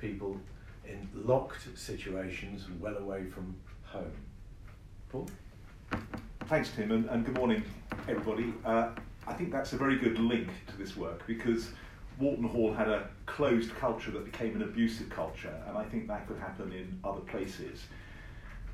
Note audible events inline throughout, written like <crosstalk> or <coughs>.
people in locked situations well away from home. Paul? Thanks, Tim, and, and good morning, everybody. Uh, I think that's a very good link to this work because Whorlton Hall had a closed culture that became an abusive culture, and I think that could happen in other places.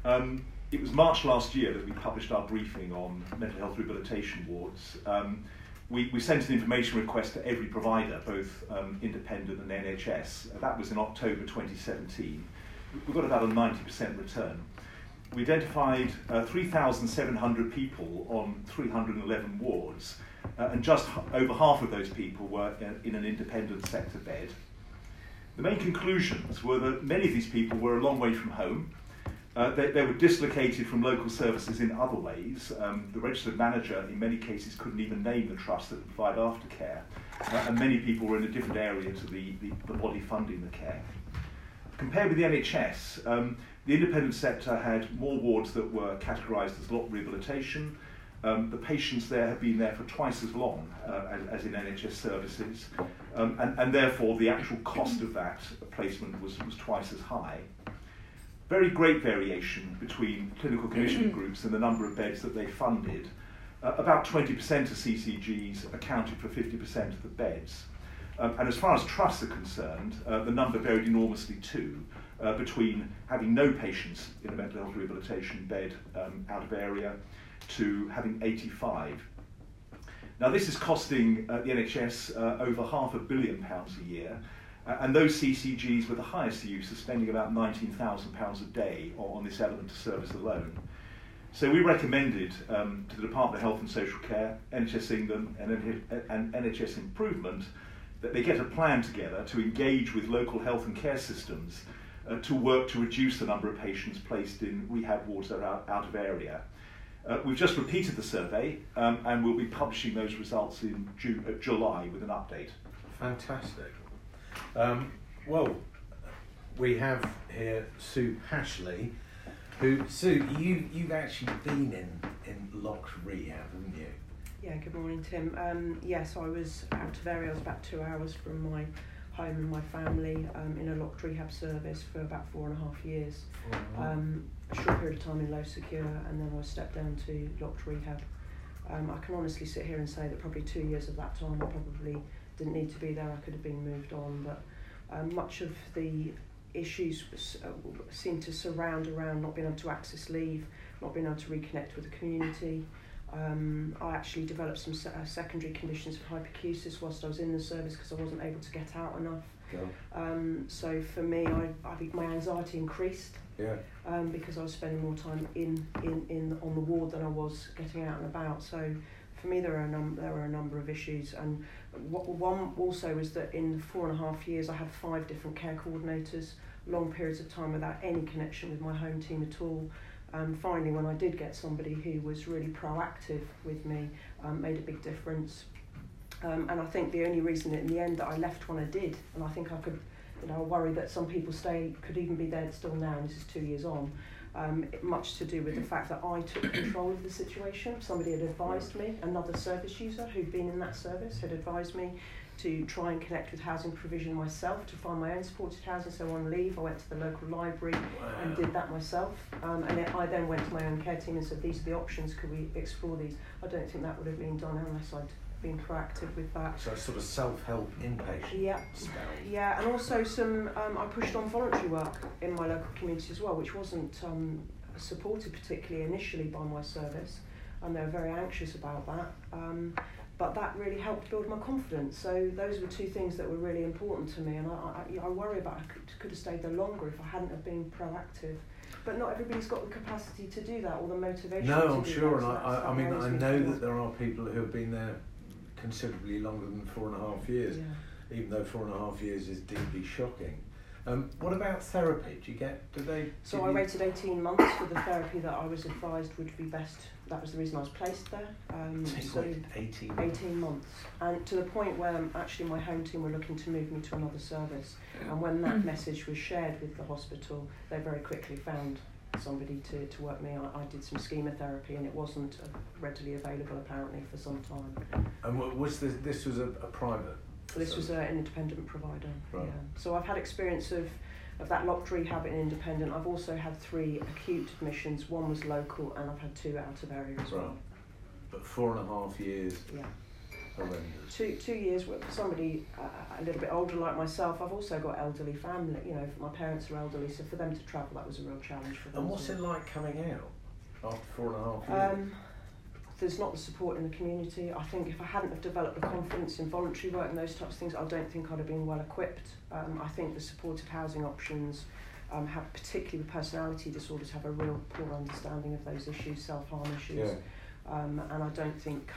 Um, it was March last year that we published our briefing on mental health rehabilitation wards. Um, we, we sent an information request to every provider, both um, independent and NHS. That was in October 2017. We got about a 90% return. We identified uh, 3,700 people on 311 wards, uh, and just over half of those people were in, an independent sector bed. The main conclusions were that many of these people were a long way from home, uh, they, they, were dislocated from local services in other ways. Um, the registered manager, in many cases, couldn't even name the trust that would provide aftercare, uh, and many people were in a different area to the, the, the body funding the care. Compared with the NHS, um, the independent sector had more wards that were categorised as locked rehabilitation. Um, the patients there have been there for twice as long uh, as, as, in NHS services, um, and, and therefore the actual cost of that placement was, was twice as high very great variation between clinical commission groups and the number of beds that they funded. Uh, about 20% of CCGs accounted for 50% of the beds. Um, and as far as trusts are concerned, uh, the number varied enormously too, uh, between having no patients in a mental health rehabilitation bed um, out of area to having 85. Now, this is costing uh, the NHS uh, over half a billion pounds a year, uh, and those CCGs with the highest use spending about £19,000 a day on this element of service alone. So we recommended um, to the Department of Health and Social Care, NHS England and, and NHS Improvement that they get a plan together to engage with local health and care systems uh, to work to reduce the number of patients placed in rehab wards that are out, out of area. Uh, we've just repeated the survey um, and we'll be publishing those results in June, uh, July with an update. Fantastic. Um, well, we have here Sue Pashley, who Sue, you you've actually been in in locked rehab, haven't you? Yeah. Good morning, Tim. Um, yes, I was out of area. I was about two hours from my home and my family um, in a locked rehab service for about four and a half years. Um, a short period of time in low secure, and then I stepped down to locked rehab. Um, I can honestly sit here and say that probably two years of that time I probably didn't need to be there. I could have been moved on, but um, much of the issues uh, seem to surround around not being able to access leave, not being able to reconnect with the community. Um, I actually developed some se- uh, secondary conditions of hypoacusis whilst I was in the service because I wasn't able to get out enough. Um, so for me, I, I my anxiety increased. Yeah. Um, because I was spending more time in, in, in on the ward than I was getting out and about. So for me, there are a num- there are a number of issues, and one also is that in four and a half years, I had five different care coordinators, long periods of time without any connection with my home team at all. Um, finally, when I did get somebody who was really proactive with me, um, made a big difference. Um, and I think the only reason in the end that I left when I did, and I think I could, you know, I worry that some people stay, could even be there still now, and this is two years on, um, much to do with the fact that I took control of the situation. Somebody had advised me, another service user who'd been in that service had advised me to try and connect with housing provision myself to find my own supported housing. So on leave, I went to the local library wow. and did that myself. Um, and it, I then went to my own care team and said, these are the options, could we explore these? I don't think that would have been done unless I'd been proactive with that. So sort of self-help inpatient. Yeah, spell. yeah, and also some. Um, I pushed on voluntary work in my local community as well, which wasn't um, supported particularly initially by my service, and they were very anxious about that. Um, but that really helped build my confidence. So those were two things that were really important to me, and I, I, I worry about I could, could have stayed there longer if I hadn't have been proactive but not everybody's got the capacity to do that or the motivation. To do that. No, I'm sure, and I, I, I mean, I know that there are people who have been there considerably longer than four and a half years, yeah. even though four and a half years is deeply shocking. Um, what about therapy? Do you get? Do they? So I waited eighteen months for the therapy that I was advised would be best. That was the reason I was placed there. Um, so 18 months. 18 months, and to the point where um, actually my home team were looking to move me to another service. Yeah. And when that message was shared with the hospital, they very quickly found somebody to, to work me. I, I did some schema therapy and it wasn't readily available apparently for some time. And was this, this was a, a private This was uh, an independent provider. Right. Yeah. So I've had experience of, of that locked rehab in independent. I've also had three acute admissions. One was local, and I've had two out of area as Right. well. But four and a half years Yeah. Horrendous. Two two years with somebody uh, a little bit older like myself. I've also got elderly family. You know, my parents are elderly, so for them to travel, that was a real challenge for them. And what's it like coming out after four and a half years? Um, there's not the support in the community. I think if I hadn't have developed the confidence in voluntary work and those types of things, I don't think I'd have been well equipped. Um, I think the supported housing options, um, have particularly with personality disorders, have a real poor understanding of those issues, self harm issues. yeah. Um, and I don't think,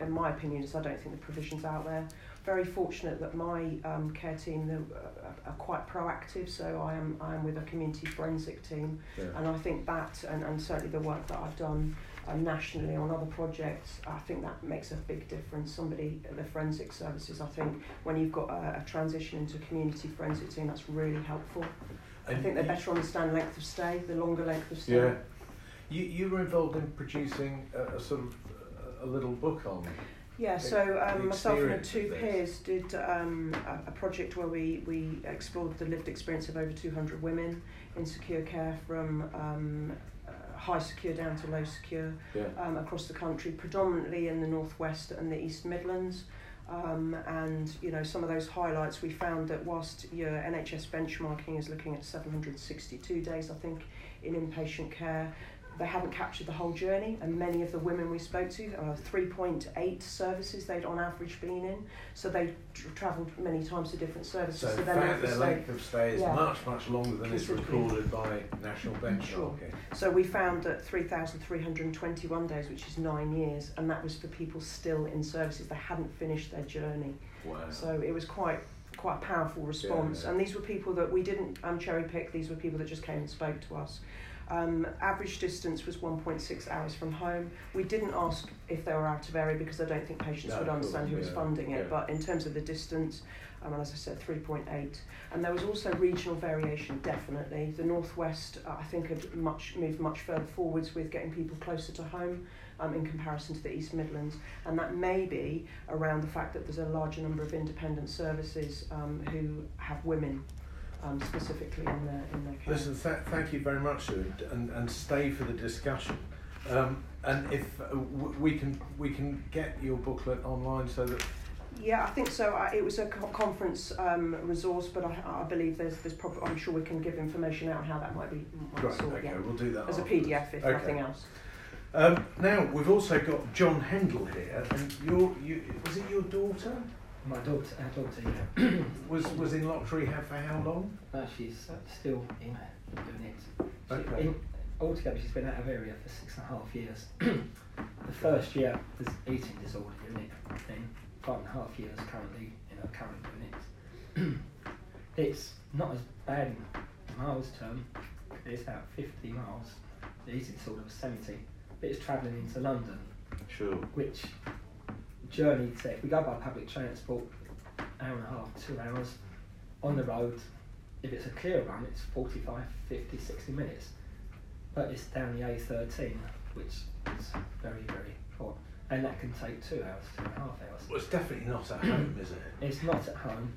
in my opinion, is I don't think the provision's out there. Very fortunate that my um, care team they're, uh, are quite proactive. So I am I am with a community forensic team, yeah. and I think that and, and certainly the work that I've done um, nationally on other projects, I think that makes a big difference. Somebody at the forensic services, I think when you've got a, a transition into a community forensic team, that's really helpful. I think they better understand length of stay, the longer length of stay. Yeah. You, you were involved in producing a, a sort of a, little book on. Yeah, so um, myself and two peers did um, a, a project where we, we explored the lived experience of over 200 women in secure care from um, uh, high secure down to low secure Yeah. um, across the country, predominantly in the northwest and the East Midlands. Um, and you know some of those highlights, we found that whilst your NHS benchmarking is looking at 762 days, I think, in inpatient care, they haven't captured the whole journey. And many of the women we spoke to, uh, 3.8 services they'd on average been in, so they tr- travelled many times to different services. So, in their fact, length of their stay- length of stay is Yeah. much, much longer than is recorded by national benchmarking. So we found that 3,321 days, which is nine years, and that was for people still in services. They hadn't finished their journey. Wow. So it was quite quite a powerful response. yeah. And these were people that we didn't um, cherry pick. These were people that just came and spoke to us. Um, average distance was 1.6 hours from home. We didn't ask if they were out of area because I don't think patients No, would understand who course, was yeah, funding it. yeah. But in terms of the distance, um, as I said, 3.8. And there was also regional variation, definitely. The Northwest, uh, I think, had much moved much further forwards with getting people closer to home um, in comparison to the East Midlands. And that may be around the fact that there's a larger number of independent services um, who have women um, specifically in their, in their care. Listen, th- thank you very much, Sue, and, and stay for the discussion. Um, and if uh, w- we can we can get your booklet online so that Yeah, I think so. I, it was a co- conference um, resource, but I, I believe there's there's probably I'm sure we can give information out on how that might be might great, sort, okay, yeah. we'll do that as a. PDF if Okay. nothing else. Um, now we've also got John Hendel here, and your you was it your daughter My daughter, our daughter, yeah. <clears throat> was was in locked rehab for how long? No, she's uh, still in doing it. She, Okay. in, altogether, she's been out of area for six and a half years. <clears throat> the first year was eating disorder unit, then five and a half years currently in her current unit. <clears throat> it's not as bad in miles term. It's about 50 miles. The eating disorder was 70, but it's travelling into London Sure. which journey to, if we go by public transport, hour and a half, two hours on the road, if it's a clear run, it's 45, 50, 60 minutes. But it's down the A13, which is very, very hot. And that can take two hours, two and a half hours. Well, it's definitely not at home, is it? It's not at home.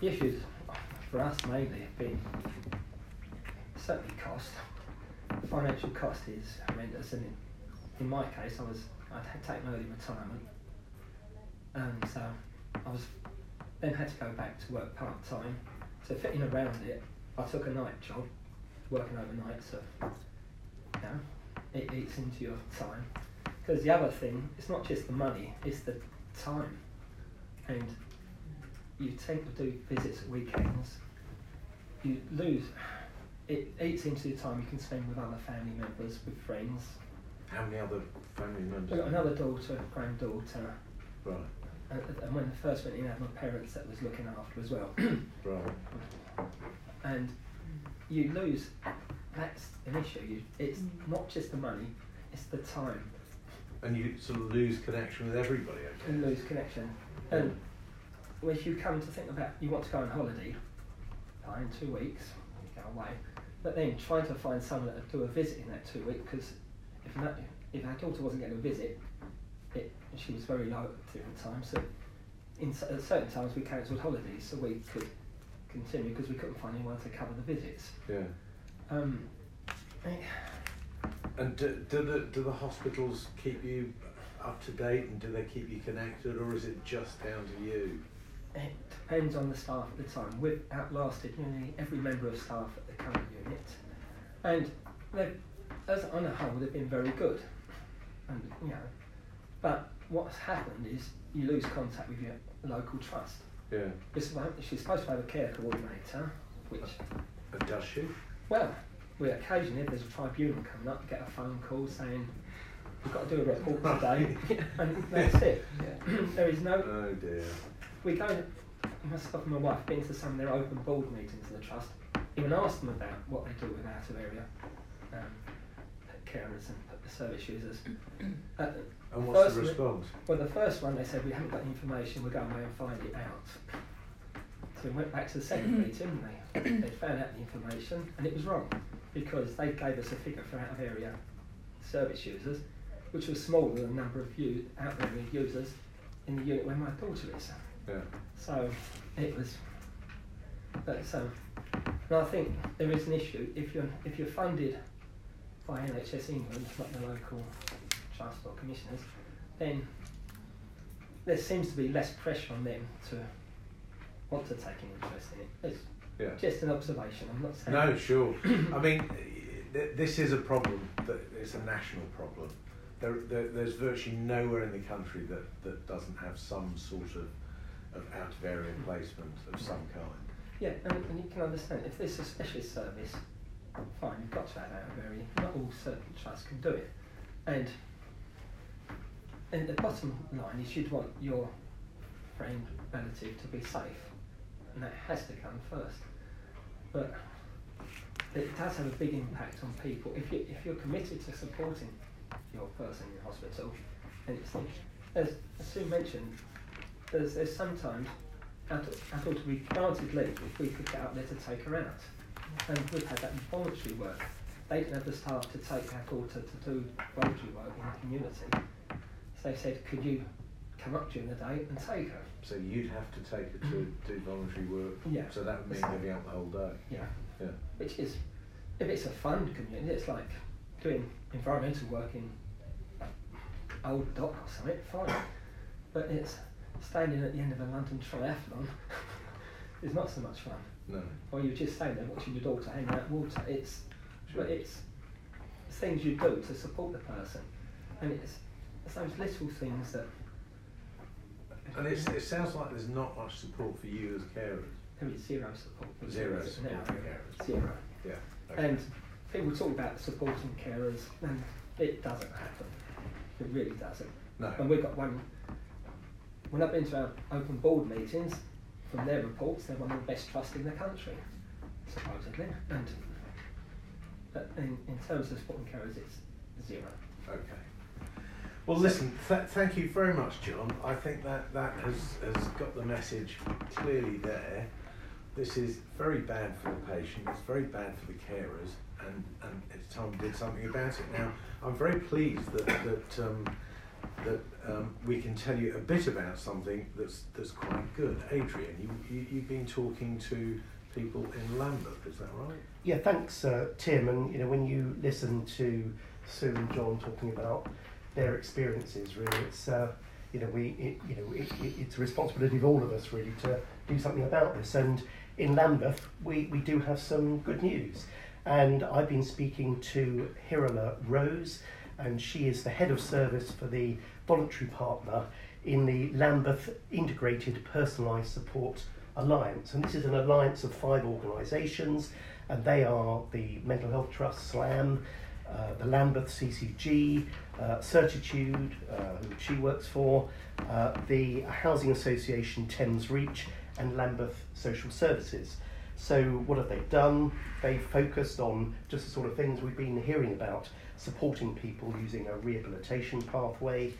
The issues for us mainly have been certainly cost. Financial cost is horrendous, and in, in my case, I was I'd had taken early retirement, and so I was then had to go back to work part time. So fitting around it, I took a night job, working overnight. So you know, it eats into your time. Because the other thing, it's not just the money; it's the time, and you tend to do visits at weekends. You lose. It eats into the time you can spend with other family members, with friends. How many other family members? I've got another daughter, granddaughter, Right, and, and when I first went in, I had my parents that was looking after as well. <coughs> right. and you lose. That's an issue. You, it's mm. not just the money; it's the time. And you sort of lose connection with everybody, I You guess. lose connection. And if you come to think about, you want to go on holiday, fine, two weeks, you go away. But then trying to find someone that would do a visit in that two weeks, because if that, if our daughter wasn't getting a visit, it she was very low at different times, so in at certain times we cancelled holidays so we could continue because we couldn't find anyone to cover the visits. Yeah. Um, eh, And do, do the do the hospitals keep you up to date, and do they keep you connected, or is it just down to you? it depends on the staff at the time. We've outlasted nearly every member of staff at the current unit, and they've, as on a whole, they've been very good. And you know, but what's happened is you lose contact with your local trust. Yeah. It's She's supposed to have a care coordinator, which And does she? Well, we occasionally, if there's a tribunal coming up, to get a phone call saying, we've got to do a report <laughs> today, and that's it. <clears throat> there is no, Oh dear. we go, myself and my wife, been to some of their open board meetings of the trust, even asked them about what they do with out of area um, carers and service users. <clears throat> Uh, And what's the response? well, the first one they said we haven't got the information, we're going away and find it out. So we went back to the second meeting, and they, they found out the information, and it was wrong because they gave us a figure for out of area service users, which was smaller than the number of u- out of area users in the unit where my daughter is. Yeah. So it was. But so, and I think there is an issue if you're if you're funded by NHS England, not the local trust or commissioners, then there seems to be less pressure on them to want to take an interest in it. It's Yeah. just an observation. I'm not saying. No, sure. <coughs> I mean, th- this is a problem. That it's a national problem. There, there, there's virtually nowhere in the country that, that doesn't have some sort of, of out of area mm. placement of mm. some kind. Yeah, and, and you can understand if this is a specialist service, fine, you've got to have out of area. Not all certain trusts can do it. And and the bottom line is you'd want your friend, relative to be safe. And that has to come first. But it does have a big impact on people. If you if you're committed to supporting your person in hospital, and it's as, as Sue mentioned, there's, there's sometimes I thought, I thought we granted leave if we could get out there to take her out. And we've had that in voluntary work. They didn't have the staff to take our daughter to do voluntary work in the community. So they said, could you come up during the day and take her? So you'd have to take her to mm. do voluntary work. Yeah. So that would mean living out the whole day. Yeah. Yeah. Which is, if it's a fun community, it's like doing environmental work in Old Dock or something, fine. But it's standing at the end of a London triathlon <laughs> is not so much fun. No. Or you're just standing there watching your daughter hang out water. It's Sure. but it's things you do to support the person, and it's, it's those little things that And it's, it sounds like there's not much support for you as carers. there is zero support. Zero support for carers. Zero. Yeah. okay. And people talk about supporting carers, and it doesn't happen. It really doesn't. no. And we've got one. When I've been to our open board meetings, from their reports, they're one of the best trusts in the country, supposedly. And but in, in terms of supporting carers, it's zero. Okay. Well, listen. Th- thank you very much, John. I think that that has has got the message clearly there. This is very bad for the patient. It's very bad for the carers, and and it's time we did something about it. Now, I'm very pleased that that. Um, that um, we can tell you a bit about something that's that's quite good. Adrian, you, you you've been talking to people in Lambeth, is that right? Yeah, thanks, uh, Tim. And you know, when you listen to Sue and John talking about their experiences, really, it's uh, you know, we it, you know, it, it, it's a responsibility of all of us really to do something about this. And in Lambeth, we we do have some good news. And I've been speaking to Hirala Rose, and she is the head of service for the voluntary partner in the Lambeth Integrated Personalised Support Alliance. And this is an alliance of five organisations, and they are the Mental Health Trust, SLAM, uh, the Lambeth CCG, uh, Certitude, uh, who she works for, uh, the Housing Association Thames Reach, and Lambeth Social Services. So, what have they done? They've focused on just the sort of things we've been hearing about supporting people using a rehabilitation pathway.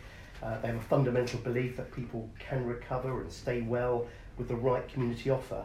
Uh, they have a fundamental belief that people can recover and stay well with the right community offer,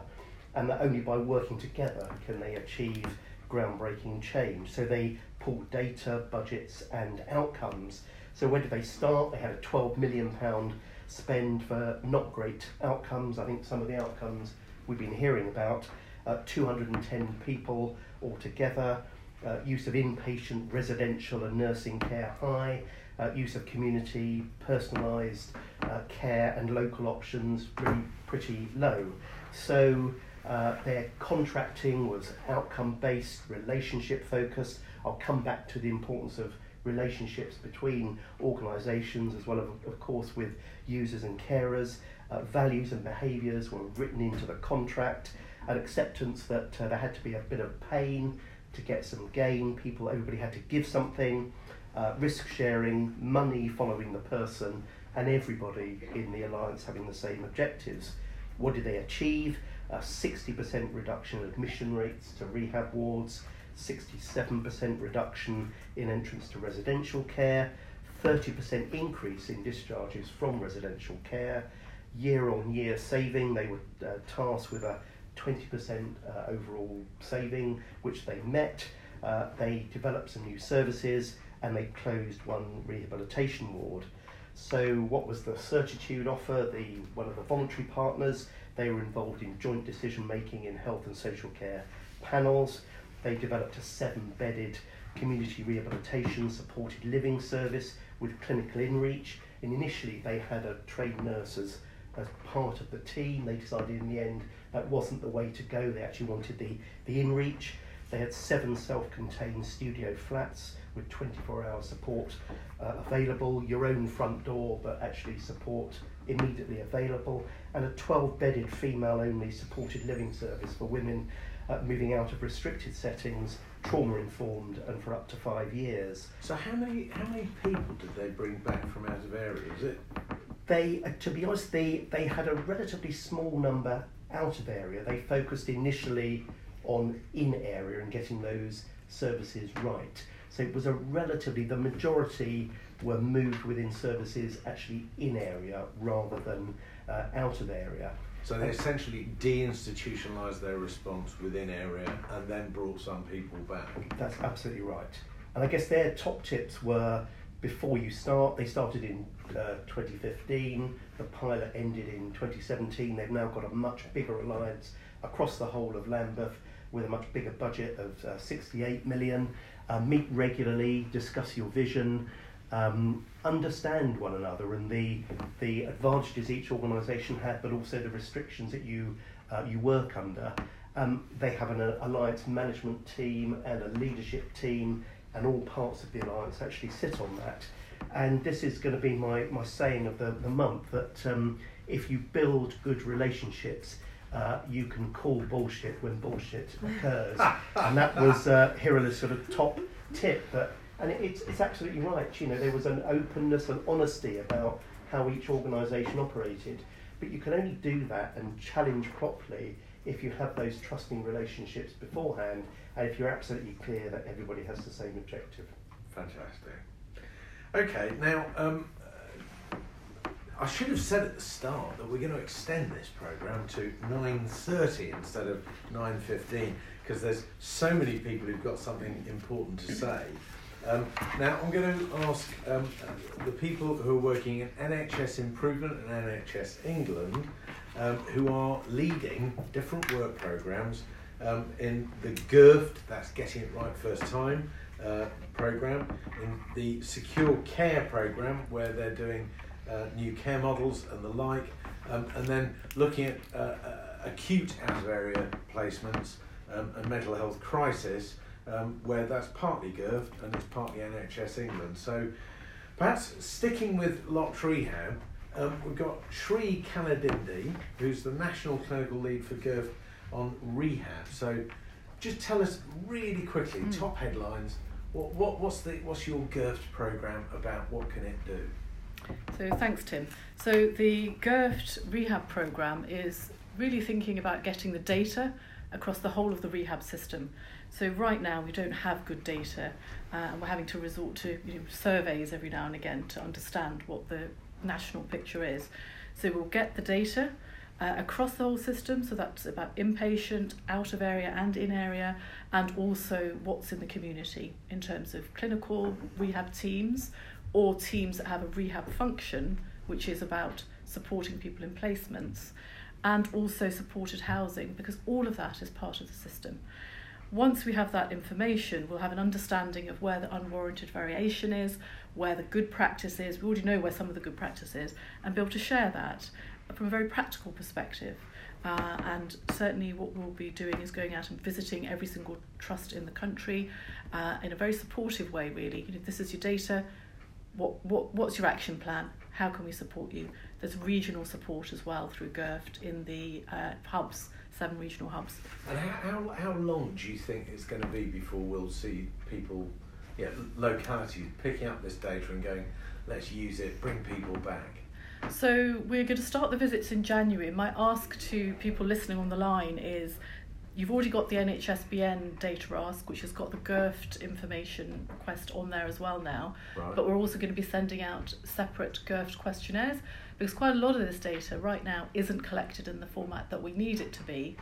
and that only by working together can they achieve groundbreaking change. So they pulled data, budgets, and outcomes. So where did they start? They had a 12 million pound spend for not great outcomes. I think some of the outcomes we've been hearing about uh, 210 people altogether, uh, use of inpatient, residential, and nursing care high, uh, use of community, personalised uh, care, and local options really pretty low. So uh, their contracting was outcome based, relationship focused. I'll come back to the importance of relationships between organisations as well as, of course, with users and carers. Uh, values and behaviours were written into the contract, an acceptance that uh, there had to be a bit of pain to get some gain. People, everybody had to give something. Uh, risk sharing, money following the person, and everybody in the alliance having the same objectives. What did they achieve? A 60% reduction in admission rates to rehab wards, 67% reduction in entrance to residential care, 30% increase in discharges from residential care, year on year saving. They were uh, tasked with a 20% uh, overall saving, which they met. Uh, they developed some new services and they closed one rehabilitation ward. So, what was the certitude offer? The one of the voluntary partners. They were involved in joint decision making in health and social care panels. They developed a seven-bedded community rehabilitation supported living service with clinical inreach. And initially, they had a trained nurse as, as part of the team. They decided in the end that wasn't the way to go. They actually wanted the, the inreach. They had seven self contained studio flats with 24 hour support uh, available, your own front door, but actually support immediately available, and a 12 bedded female only supported living service for women uh, moving out of restricted settings, trauma informed, and for up to five years. So, how many how many people did they bring back from out of area? Is it? They, uh, to be honest, they they had a relatively small number out of area. They focused initially on in area and getting those services right. So it was a relatively, the majority were moved within services actually in area rather than uh, out of area. So they essentially deinstitutionalised their response within area and then brought some people back. That's absolutely right. And I guess their top tips were before you start, they started in uh, 2015, the pilot ended in 2017. They've now got a much bigger alliance across the whole of Lambeth with a much bigger budget of uh, 68 million uh, meet regularly, discuss your vision, um, understand one another and the, the advantages each organisation had, but also the restrictions that you, uh, you work under. Um, they have an uh, alliance management team and a leadership team, and all parts of the alliance actually sit on that. And this is going to be my, my saying of the, the month that um, if you build good relationships, uh, you can call bullshit when bullshit occurs. <laughs> and that was uh, Hirala's sort of top tip. But, and it, it's, it's absolutely right. You know, there was an openness and honesty about how each organisation operated. But you can only do that and challenge properly if you have those trusting relationships beforehand and if you're absolutely clear that everybody has the same objective. Fantastic. Okay, now um, I should have said at the start that we're going to extend this program to 9:30 instead of 9:15 because there's so many people who've got something important to say. Um, now I'm going to ask um, the people who are working in NHS Improvement and NHS England, um, who are leading different work programs um, in the GIRFT, that's Getting It Right First Time uh, program, in the Secure Care program, where they're doing uh, new care models and the like, um, and then looking at uh, uh, acute out of area placements um, and mental health crisis, um, where that's partly GIRFT and it's partly NHS England. So perhaps sticking with locked rehab, um, we've got Sri Kalidindi, who's the National Clinical Lead for GIRFT on rehab. So just tell us really quickly, mm. top headlines, what, what, what's, the, what's your GIRFT program about? What can it do? So thanks, Tim. So the GIRFT rehab program is really thinking about getting the data across the whole of the rehab system. So right now we don't have good data, uh, and we're having to resort to you know, surveys every now and again to understand what the national picture is. So we'll get the data uh, across the whole system. So that's about inpatient, out of area, and in area, and also what's in the community in terms of clinical rehab teams or teams that have a rehab function, which is about supporting people in placements, and also supported housing, because all of that is part of the system. Once we have that information, we'll have an understanding of where the unwarranted variation is, where the good practice is. We already know where some of the good practice is, and be able to share that from a very practical perspective. Uh, and certainly, what we'll be doing is going out and visiting every single trust in the country uh, in a very supportive way. Really, you know, this is your data. What, what what's your action plan? How can we support you? There's regional support as well through GIRFT in the uh, hubs, seven regional hubs. And how, how, how long do you think it's going to be before we'll see people, yeah, localities picking up this data and going, let's use it, bring people back? So we're going to start the visits in January. My ask to people listening on the line is you've already got the NHSBN data ask, which has got the GIRFT information request on there as well now. Right. But we're also going to be sending out separate GIRFT questionnaires because quite a lot of this data right now isn't collected in the format that we need it to be.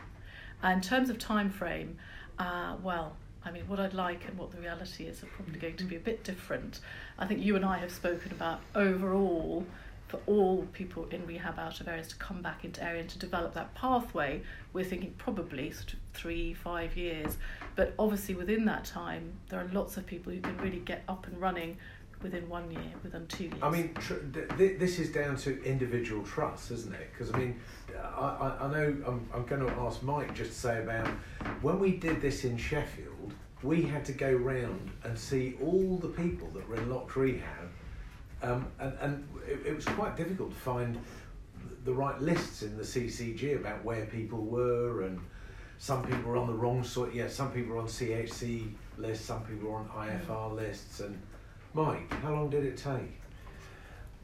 And in terms of time frame, uh, well, I mean, what I'd like and what the reality is are probably going to be a bit different. I think you and I have spoken about overall for all people in rehab out of areas to come back into area and to develop that pathway, we're thinking probably sort of three, five years. But obviously, within that time, there are lots of people who can really get up and running within one year, within two years. I mean, tr- th- this is down to individual trust, isn't it? Because I mean, I, I know I'm, I'm going to ask Mike just to say about when we did this in Sheffield, we had to go round and see all the people that were in locked rehab um, and and it, it, was quite difficult to find the right lists in the CCG about where people were, and some people were on the wrong sort. Yeah, some people were on CHC lists, some people were on IFR lists. And Mike, how long did it take?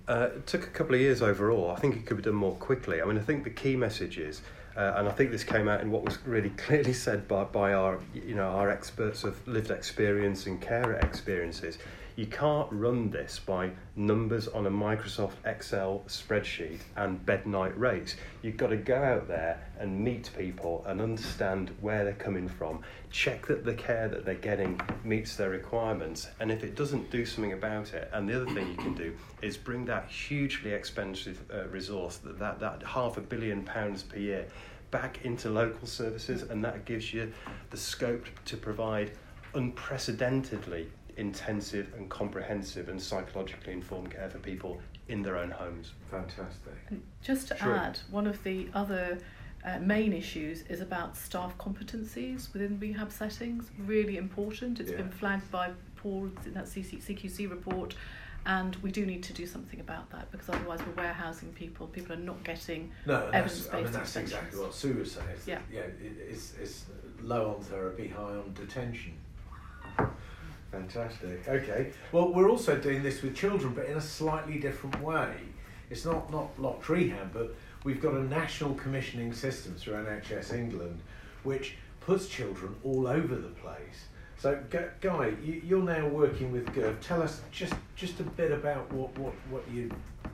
Uh, it took a couple of years overall. I think it could be done more quickly. I mean, I think the key message is, uh, and I think this came out in what was really <laughs> clearly said by, by our, you know, our experts of lived experience and carer experiences, you can't run this by numbers on a Microsoft Excel spreadsheet and bed night rates. You've got to go out there and meet people and understand where they're coming from, check that the care that they're getting meets their requirements, and if it doesn't, do something about it. And the other thing you can do is bring that hugely expensive uh, resource, that, that, that half a billion pounds per year, back into local services, and that gives you the scope to provide unprecedentedly intensive and comprehensive and psychologically informed care for people in their own homes. Fantastic. And just to sure. add, one of the other uh, main issues is about staff competencies within rehab settings. Really important. It's yeah. been flagged by Paul in that CC, CQC report. And we do need to do something about that because otherwise we're warehousing people. People are not getting no, evidence-based I mean, that's exactly what Sue was saying. It's, yeah, yeah it, it's, it's low on therapy, high on detention. Fantastic. Okay. Well, we're also doing this with children, but in a slightly different way. It's not not locked rehab, but we've got a national commissioning system through NHS England, which puts children all over the place. So, Guy, you're now working with GIRFT. Tell us just just a bit about what what what you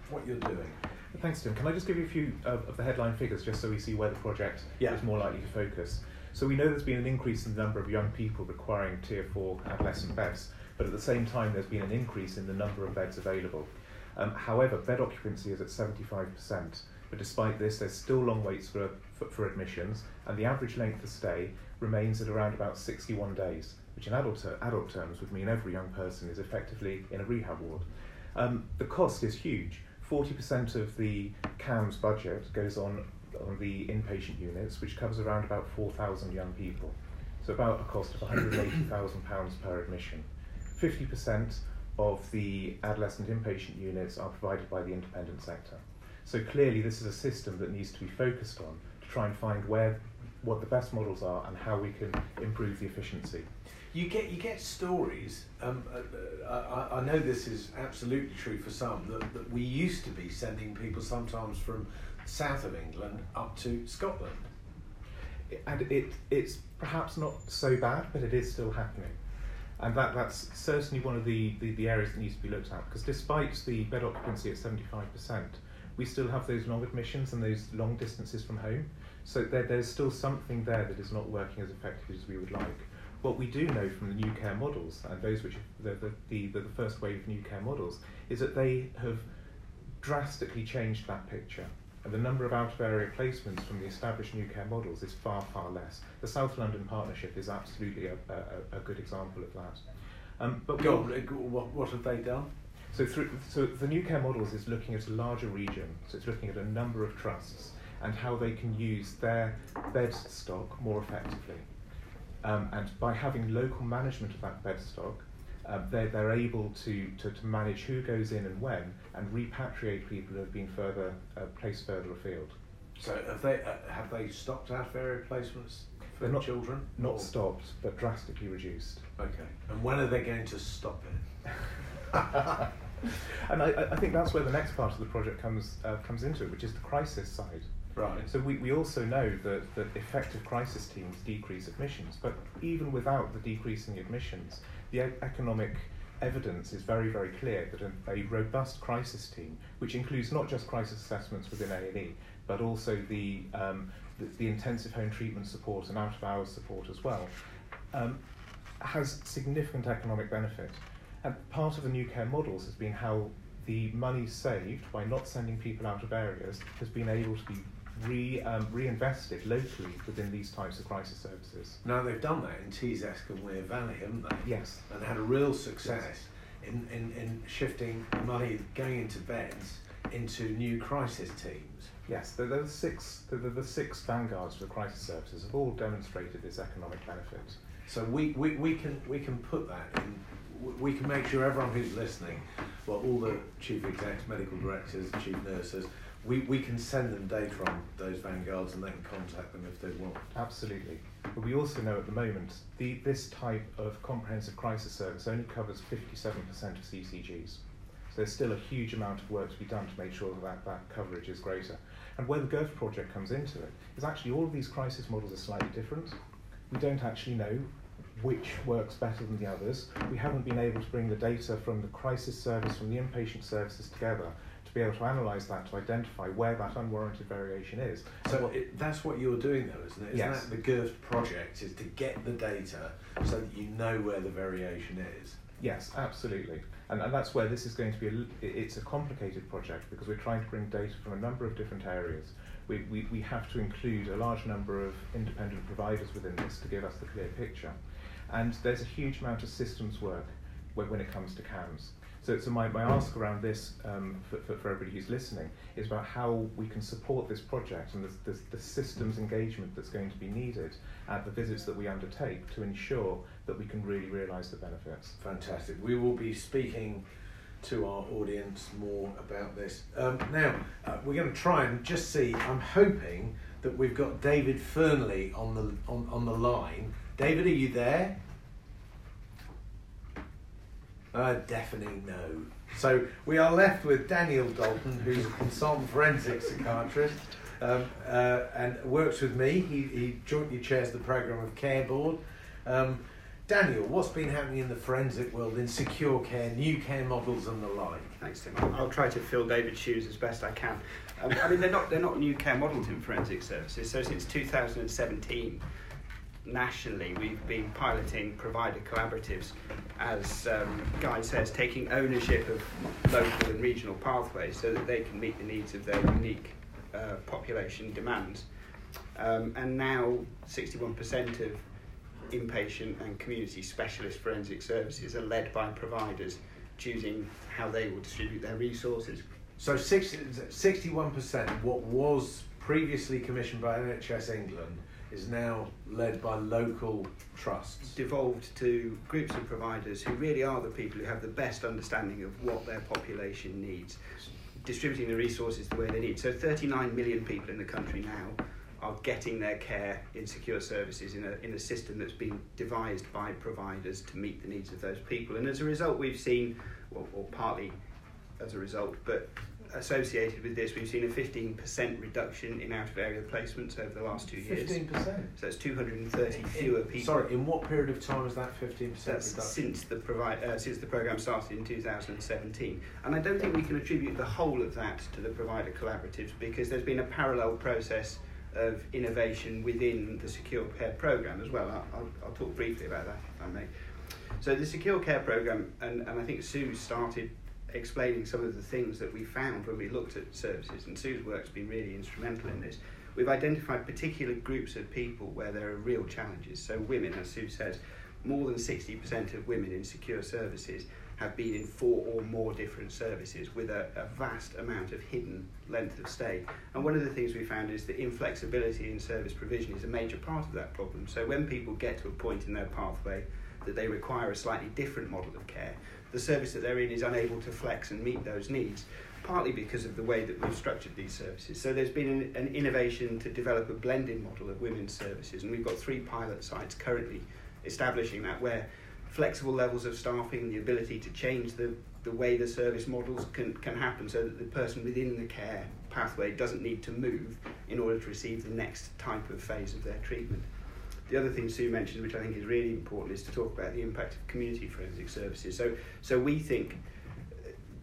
what you're doing. Thanks, Tim. Can I just give you a few of, of the headline figures just so we see where the project yeah. is more likely to focus? So we know there's been an increase in the number of young people requiring Tier 4 adolescent beds, but at the same time there's been an increase in the number of beds available. Um, however, bed occupancy is at 75%, but despite this, there's still long waits for, for, for, admissions, and the average length of stay remains at around about 61 days, which in adult, ter- adult terms would mean every young person is effectively in a rehab ward. Um, the cost is huge. 40% of the CAMHS budget goes on on the inpatient units, which covers around about 4,000 young people. So about a cost of £180,000 per admission. 50% of the adolescent inpatient units are provided by the independent sector. So clearly this is a system that needs to be focused on to try and find where what the best models are and how we can improve the efficiency. You get you get stories. Um, uh, uh I, I know this is absolutely true for some that, that we used to be sending people sometimes from south of England up to Scotland. And it, it's perhaps not so bad, but it is still happening. And that, that's certainly one of the, the, the areas that needs to be looked at, because despite the bed occupancy at 75%, we still have those long admissions and those long distances from home. So there, there's still something there that is not working as effectively as we would like. What we do know from the new care models, and those which the, the, the, the first wave of new care models, is that they have drastically changed that picture. And the number of out of area placements from the established new care models is far, far less. The South London Partnership is absolutely a, a, a good example of that. Um, but Go what, what have they done? So, through, so the new care models is looking at a larger region. So it's looking at a number of trusts and how they can use their bed stock more effectively. Um, and by having local management of that bed stock, uh, they're, they're able to, to, to, manage who goes in and when and repatriate people who have been further uh, placed further afield. So have they uh, have they stopped out area placements for they're not, children? Not or? stopped, but drastically reduced. Okay. And when are they going to stop it? <laughs> and I, I, think that's where the next part of the project comes uh, comes into it, which is the crisis side. Right. So we, we also know that, that effective crisis teams decrease admissions, but even without the decreasing admissions, the e- economic evidence is very, very clear that a, a, robust crisis team, which includes not just crisis assessments within A&E, but also the, um, the, the, intensive home treatment support and out-of-hours support as well, um, has significant economic benefit. And part of the new care models has been how the money saved by not sending people out of areas has been able to be re, um, reinvested locally within these types of crisis services. Now they've done that in Tees and Wear Valley, haven't they? Yes. And had a real success yes. in, in, in shifting money going into beds into new crisis teams. Yes, the, the six the, the, the six vanguards for crisis services have all demonstrated this economic benefit. So we, we, we can we can put that in we can make sure everyone who's listening, well, all the chief execs, medical directors, chief nurses, we, we can send them data on those vanguards and they can contact them if they want. Absolutely. But we also know at the moment the, this type of comprehensive crisis service only covers 57% of CCGs. So there's still a huge amount of work to be done to make sure that that, coverage is greater. And where the GIRFT project comes into it is actually all of these crisis models are slightly different. We don't actually know which works better than the others. We haven't been able to bring the data from the crisis service, from the inpatient services together be able to analyse that to identify where that unwarranted variation is. So what, it, that's what you're doing, though, isn't it? Isn't yes. that the GIRFT project is to get the data so that you know where the variation is? Yes, absolutely. And, and that's where this is going to be, a, it's a complicated project because we're trying to bring data from a number of different areas. We, we, we have to include a large number of independent providers within this to give us the clear picture. And there's a huge amount of systems work when, when it comes to CAMHS. So, so my, my ask around this um, for, for, for, everybody who's listening is about how we can support this project and the, the, the systems engagement that's going to be needed at the visits that we undertake to ensure that we can really realise the benefits. Fantastic. We will be speaking to our audience more about this. Um, now, uh, we're going to try and just see, I'm hoping that we've got David Fernley on the, on, on the line. David, are you there? Uh, definitely no. So we are left with Daniel Dalton, who's a consultant forensic psychiatrist um, uh, and works with me. He, he jointly chairs the programme of Care Board. Um, Daniel, what's been happening in the forensic world in secure care, new care models, and the like? Thanks, Tim. I'll try to fill David's shoes as best I can. Um, I mean, they're not they're not new care models in forensic services. So since 2017, nationally, we've been piloting provider collaboratives, as um, Guy says, taking ownership of local and regional pathways so that they can meet the needs of their unique uh, population demands. Um, and now 61% of inpatient and community specialist forensic services are led by providers choosing how they will distribute their resources. So 60, 61% of what was previously commissioned by NHS England is now led by local trusts. Devolved to groups of providers who really are the people who have the best understanding of what their population needs, distributing the resources the way they need. So 39 million people in the country now are getting their care in secure services in a, in a system that's been devised by providers to meet the needs of those people. And as a result, we've seen, well, or partly as a result, but associated with this, we've seen a 15% reduction in out of area placements over the last two years. 15%? So it's 230 fewer people. Sorry, in what period of time is that 15% That's reduction? Since the, provi- uh, since the programme started in 2017. And I don't think we can attribute the whole of that to the provider collaboratives because there's been a parallel process of innovation within the Secure Care programme as well. I'll, I'll, talk briefly about that if I may. So the Secure Care programme, and, and I think Sue started explaining some of the things that we found when we looked at services, and Sue's work's been really instrumental in this. We've identified particular groups of people where there are real challenges. So, women, as Sue says, more than 60% of women in secure services have been in four or more different services with a, a, vast amount of hidden length of stay. And one of the things we found is that inflexibility in service provision is a major part of that problem. So when people get to a point in their pathway that they require a slightly different model of care, the service that they're in is unable to flex and meet those needs, partly because of the way that we've structured these services. So there's been an, an innovation to develop a blended model of women's services, and we've got three pilot sites currently establishing that where flexible levels of staffing, the ability to change the, the way the service models can, can happen so that the person within the care pathway doesn't need to move in order to receive the next type of phase of their treatment. The other thing Sue mentioned, which I think is really important, is to talk about the impact of community forensic services. So, so we think,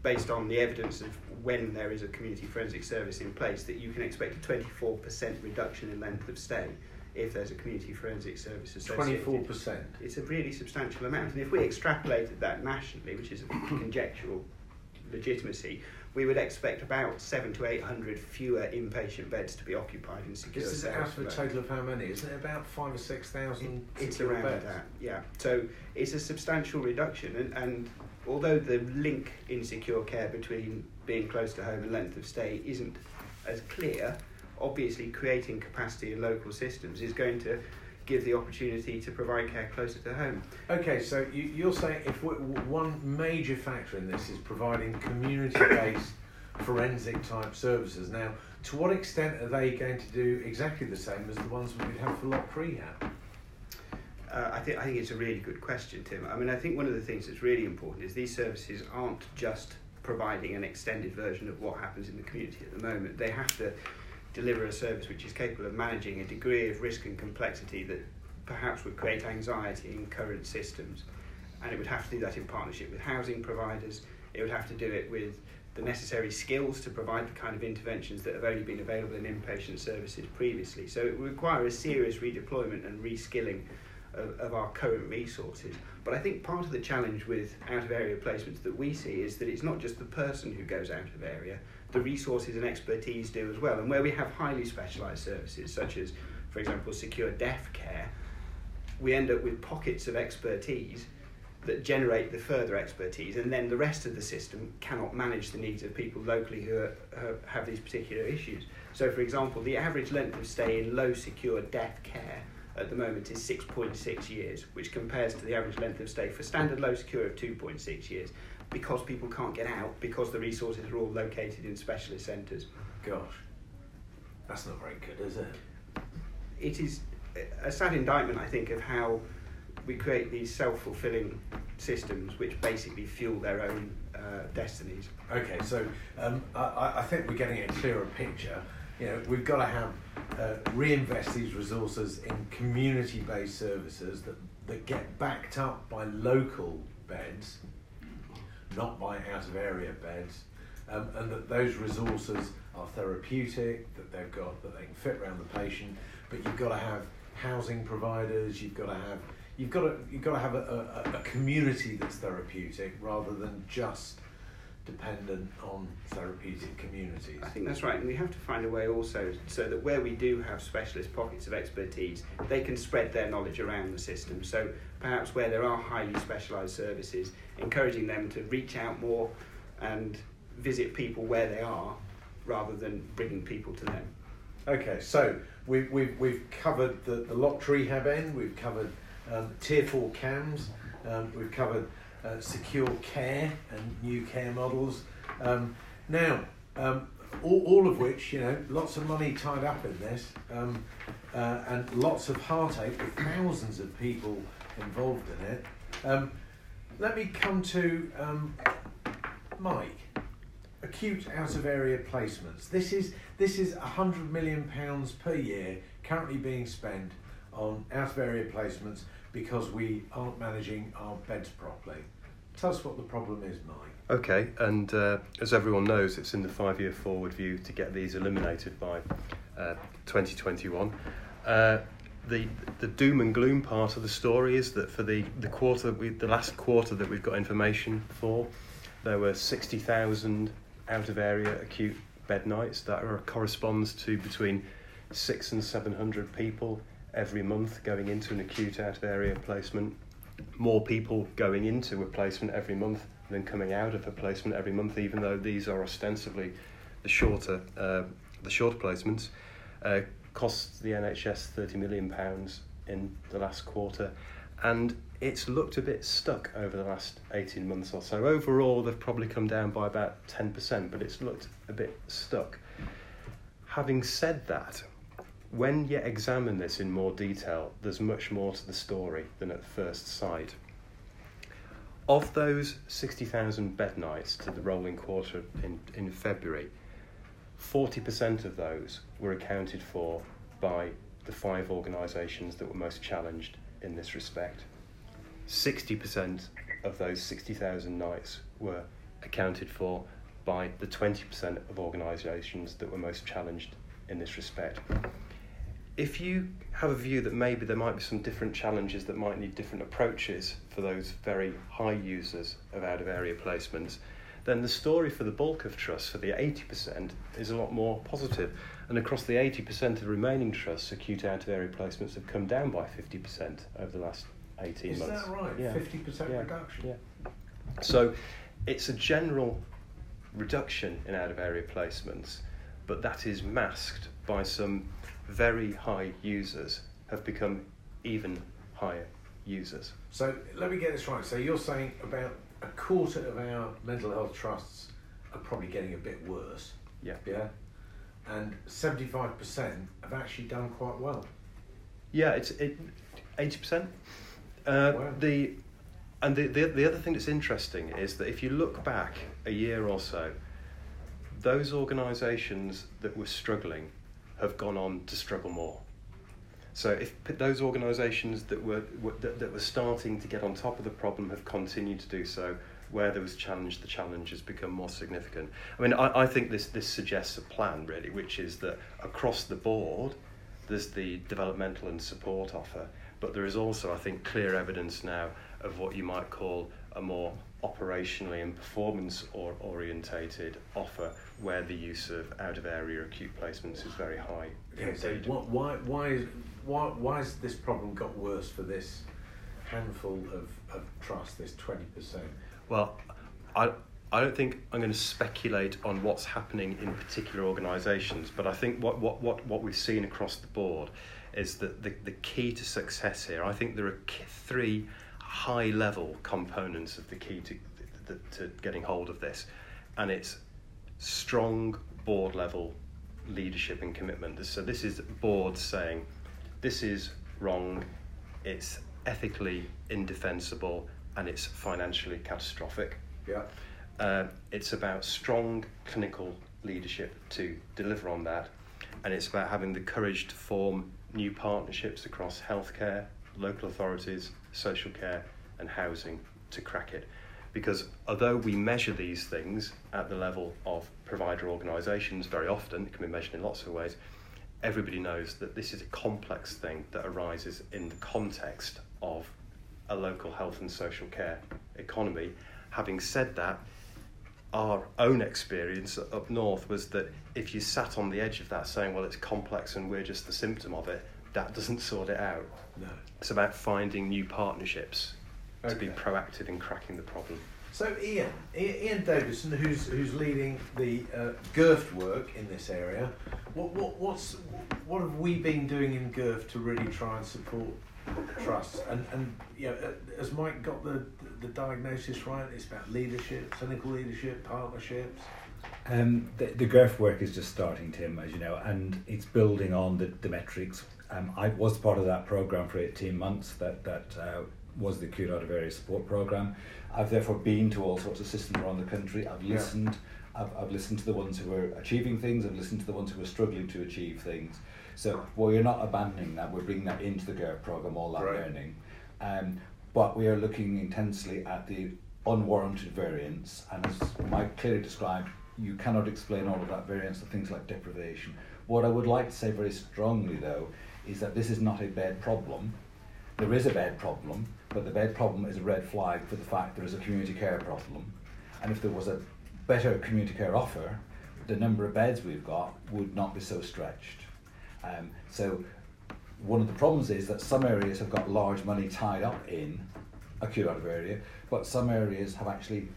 based on the evidence of when there is a community forensic service in place, that you can expect a 24% reduction in length of stay if there's a community forensic service associated. 24%? It's a really substantial amount. And if we extrapolated that nationally, which is a <coughs> conjectural legitimacy, we would expect about seven to eight hundred fewer inpatient beds to be occupied in secure This is out of a total of how many? Isn't it about five or six thousand? It, it's around beds? that, yeah. So it's a substantial reduction, and, and although the link in secure care between being close to home and length of stay isn't as clear, obviously creating capacity in local systems is going to give the opportunity to provide care closer to home. Okay, so you, are saying if one major factor in this is providing community-based forensic type services. Now, to what extent are they going to do exactly the same as the ones we would have for locked rehab? Uh, I think I think it's a really good question, Tim. I mean, I think one of the things that's really important is these services aren't just providing an extended version of what happens in the community at the moment. They have to deliver a service which is capable of managing a degree of risk and complexity that perhaps would create anxiety in current systems. And it would have to do that in partnership with housing providers. It would have to do it with the necessary skills to provide the kind of interventions that have only been available in inpatient services previously. So it would require a serious redeployment and reskilling of, of our current resources. But I think part of the challenge with out of area placements that we see is that it's not just the person who goes out of area, the resources and expertise do as well. And where we have highly specialised services, such as, for example, secure deaf care, we end up with pockets of expertise that generate the further expertise, and then the rest of the system cannot manage the needs of people locally who are, have these particular issues. So, for example, the average length of stay in low secure deaf care at the moment is 6.6 years, which compares to the average length of stay for standard low secure of 2.6 years because people can't get out because the resources are all located in specialist centres. Gosh, that's not very good, is it? It is a sad indictment, I think, of how we create these self-fulfilling systems which basically fuel their own uh, destinies. Okay, so um, I, I, think we're getting a clearer picture. You know, we've got to have uh, reinvest these resources in community-based services that, that get backed up by local beds not by out of area beds, um, and that those resources are therapeutic, that they've got that they can fit around the patient. But you've got to have housing providers. You've got to have you've got to you've got to have a, a, a community that's therapeutic rather than just dependent on therapeutic communities. I think that's right, and we have to find a way also so that where we do have specialist pockets of expertise, they can spread their knowledge around the system. So perhaps where there are highly specialised services, encouraging them to reach out more and visit people where they are rather than bringing people to them. Okay, so we've, we've, we've covered the, the locked rehab end, we've covered um, tier 4 CAMHS, um, we've covered uh, secure care and new care models. Um, now, um, all, all, of which, you know, lots of money tied up in this, um, uh, and lots of heartache with thousands of people involved in it. Um, let me come to um, Mike. Acute out of area placements. This is this is hundred million pounds per year currently being spent on out of area placements because we aren't managing our beds properly. Tell us what the problem is, Mike. Okay, and uh, as everyone knows, it's in the five year forward view to get these eliminated by uh, 2021. Uh, the the doom and gloom part of the story is that for the, the quarter we, the last quarter that we've got information for, there were 60,000 out of area acute bed nights. That are, corresponds to between six and 700 people every month going into an acute out of area placement. More people going into a placement every month than coming out of a placement every month, even though these are ostensibly the shorter, uh, the shorter placements. Uh, the NHS 30 million pounds in the last quarter, and it's looked a bit stuck over the last 18 months or so. Overall, they've probably come down by about 10%, but it's looked a bit stuck. Having said that, when you examine this in more detail, there's much more to the story than at first sight. Of those 60,000 bed nights to the rolling quarter in, in February, 40% of those were accounted for by the five organisations that were most challenged in this respect. 60% of those 60,000 nights were accounted for by the 20% of organisations that were most challenged in this respect. If you have a view that maybe there might be some different challenges that might need different approaches for those very high users of out of area placements, then the story for the bulk of trusts, for the 80%, is a lot more positive. And across the 80% of remaining trusts, acute out of area placements have come down by 50% over the last 18 is months. Is that right? Yeah. 50% yeah. reduction? Yeah. So it's a general reduction in out of area placements, but that is masked by some very high users have become even higher users. So let me get this right. So you're saying about a quarter of our mental health trusts are probably getting a bit worse. Yeah. Yeah. And 75% have actually done quite well. Yeah, it's it, 80%. Uh, wow. The and the, the the other thing that's interesting is that if you look back a year or so, those organisations that were struggling have gone on to struggle more. So if those organisations that were, that, that were starting to get on top of the problem have continued to do so, where there was challenge, the challenge has become more significant. I mean, I, I think this, this suggests a plan, really, which is that across the board, there's the developmental and support offer, but there is also, I think, clear evidence now of what you might call a more operationally and performance or orientated offer where the use of out of area acute placements is very high. Okay, so why, why, why, why has this problem got worse for this handful of, of trust, this 20%? Well, I, I don't think I'm going to speculate on what's happening in particular organisations, but I think what, what, what, what we've seen across the board is that the, the key to success here, I think there are three high level components of the key to, to, to getting hold of this, and it's strong board level leadership and commitment. So this is board saying, this is wrong, it's ethically indefensible, and it's financially catastrophic. Yeah. Uh, it's about strong clinical leadership to deliver on that, and it's about having the courage to form new partnerships across healthcare, local authorities, social care, and housing to crack it. Because although we measure these things at the level of provider organisations very often, it can be measured in lots of ways, everybody knows that this is a complex thing that arises in the context of a local health and social care economy. Having said that, our own experience up north was that if you sat on the edge of that saying, well, it's complex and we're just the symptom of it, that doesn't sort it out. No. It's about finding new partnerships okay. to be proactive in cracking the problem. So Ian, Ian Davidson, who's who's leading the uh, GIRFT work in this area, what what what's what have we been doing in GIRFT to really try and support trusts? And and you know, uh, has Mike got the the diagnosis right? It's about leadership, clinical leadership, partnerships. Um, the, the GIRFT work is just starting, Tim, as you know, and it's building on the, the metrics. Um, I was part of that program for 18 months that that uh, was the of area support program. I've therefore been to all sorts of systems around the country. I've listened. Yeah. I've, I've listened to the ones who are achieving things. I've listened to the ones who are struggling to achieve things. So well, we're not abandoning that. We're bringing that into the GIRFT program, all that right. learning. Um, but we are looking intensely at the unwarranted variance. And as Mike clearly described, you cannot explain all of that variance to things like deprivation. What I would like to say very strongly, though, is that this is not a bed problem. There is a bed problem, but the bed problem is a red flag for the fact there is a community care problem. And if there was a better community care offer, the number of beds we've got would not be so stretched. Um, so one of the problems is that some areas have got large money tied up in a curative area, but some areas have actually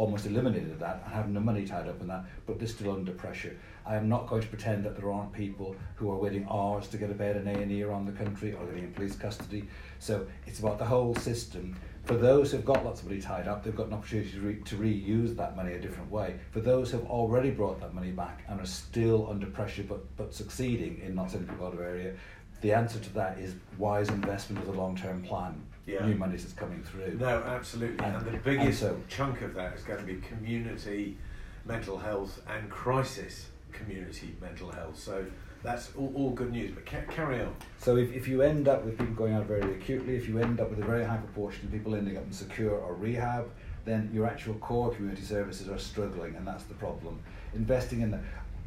almost eliminated that and have no money tied up in that, but they're still under pressure. I am not going to pretend that there aren't people who are waiting hours to get a bed in A&E around the country or living in police custody. So it's about the whole system. For those who've got lots of money tied up, they've got an opportunity to, re- to reuse that money a different way. For those who've already brought that money back and are still under pressure but, but succeeding in not sending people out of area, the answer to that is wise investment of a long-term plan. Yeah. New money that's coming through. No, absolutely. And, and the biggest and so, chunk of that is going to be community mental health and crisis community mental health. So that's all, all good news, but ca- carry on. So if, if you end up with people going out very acutely, if you end up with a very high proportion of people ending up in secure or rehab, then your actual core community services are struggling, and that's the problem. Investing in the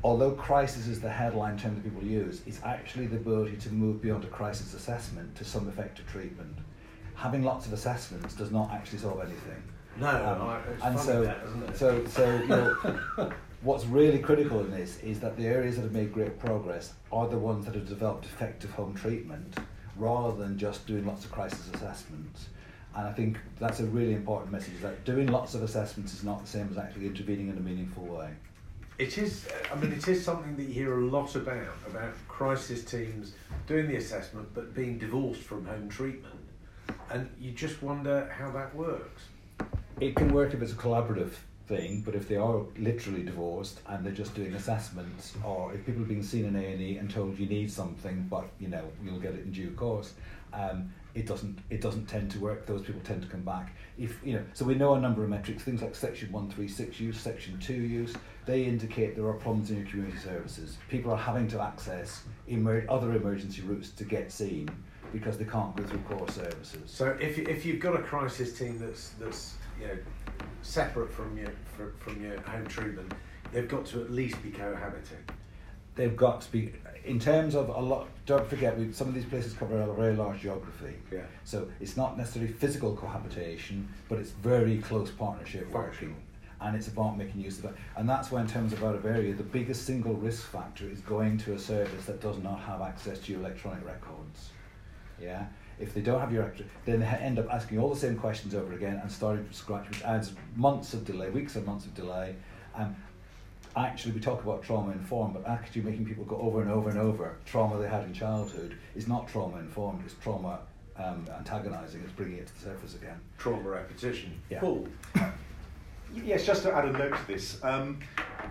although crisis is the headline term that people use, it's actually the ability to move beyond a crisis assessment to some effective treatment. Having lots of assessments does not actually solve anything. No, um, and so, that, so, so, you know, <laughs> what's really critical in this is that the areas that have made great progress are the ones that have developed effective home treatment rather than just doing lots of crisis assessments. And I think that's a really important message that doing lots of assessments is not the same as actually intervening in a meaningful way. It is, I mean, it is something that you hear a lot about, about crisis teams doing the assessment but being divorced from home treatment. And you just wonder how that works. It can work if it's a collaborative thing, but if they are literally divorced and they're just doing assessments, or if people are being seen in A and E and told you need something, but you know you'll get it in due course, um, it doesn't it doesn't tend to work. Those people tend to come back. If you know, so we know a number of metrics, things like Section One Three Six use, Section Two use. They indicate there are problems in your community services. People are having to access emer- other emergency routes to get seen because they can't go through core services. So if if you've got a crisis team that's that's you know separate from your from your home treatment, they've got to at least be cohabiting. They've got to be in terms of a lot. Don't forget, we, some of these places cover a very large geography. Yeah. So it's not necessarily physical cohabitation, but it's very close partnership working and it's about making use of it. And that's why, in terms of out of area, the biggest single risk factor is going to a service that does not have access to your electronic records. Yeah, if they don't have your then they end up asking all the same questions over again and starting from scratch, which adds months of delay, weeks and months of delay. Um, actually, we talk about trauma informed, but actually making people go over and over and over trauma they had in childhood is not trauma informed; it's trauma um, antagonizing. It's bringing it to the surface again. Trauma repetition. Yeah. Paul. <coughs> Yes, just to add a note to this, um,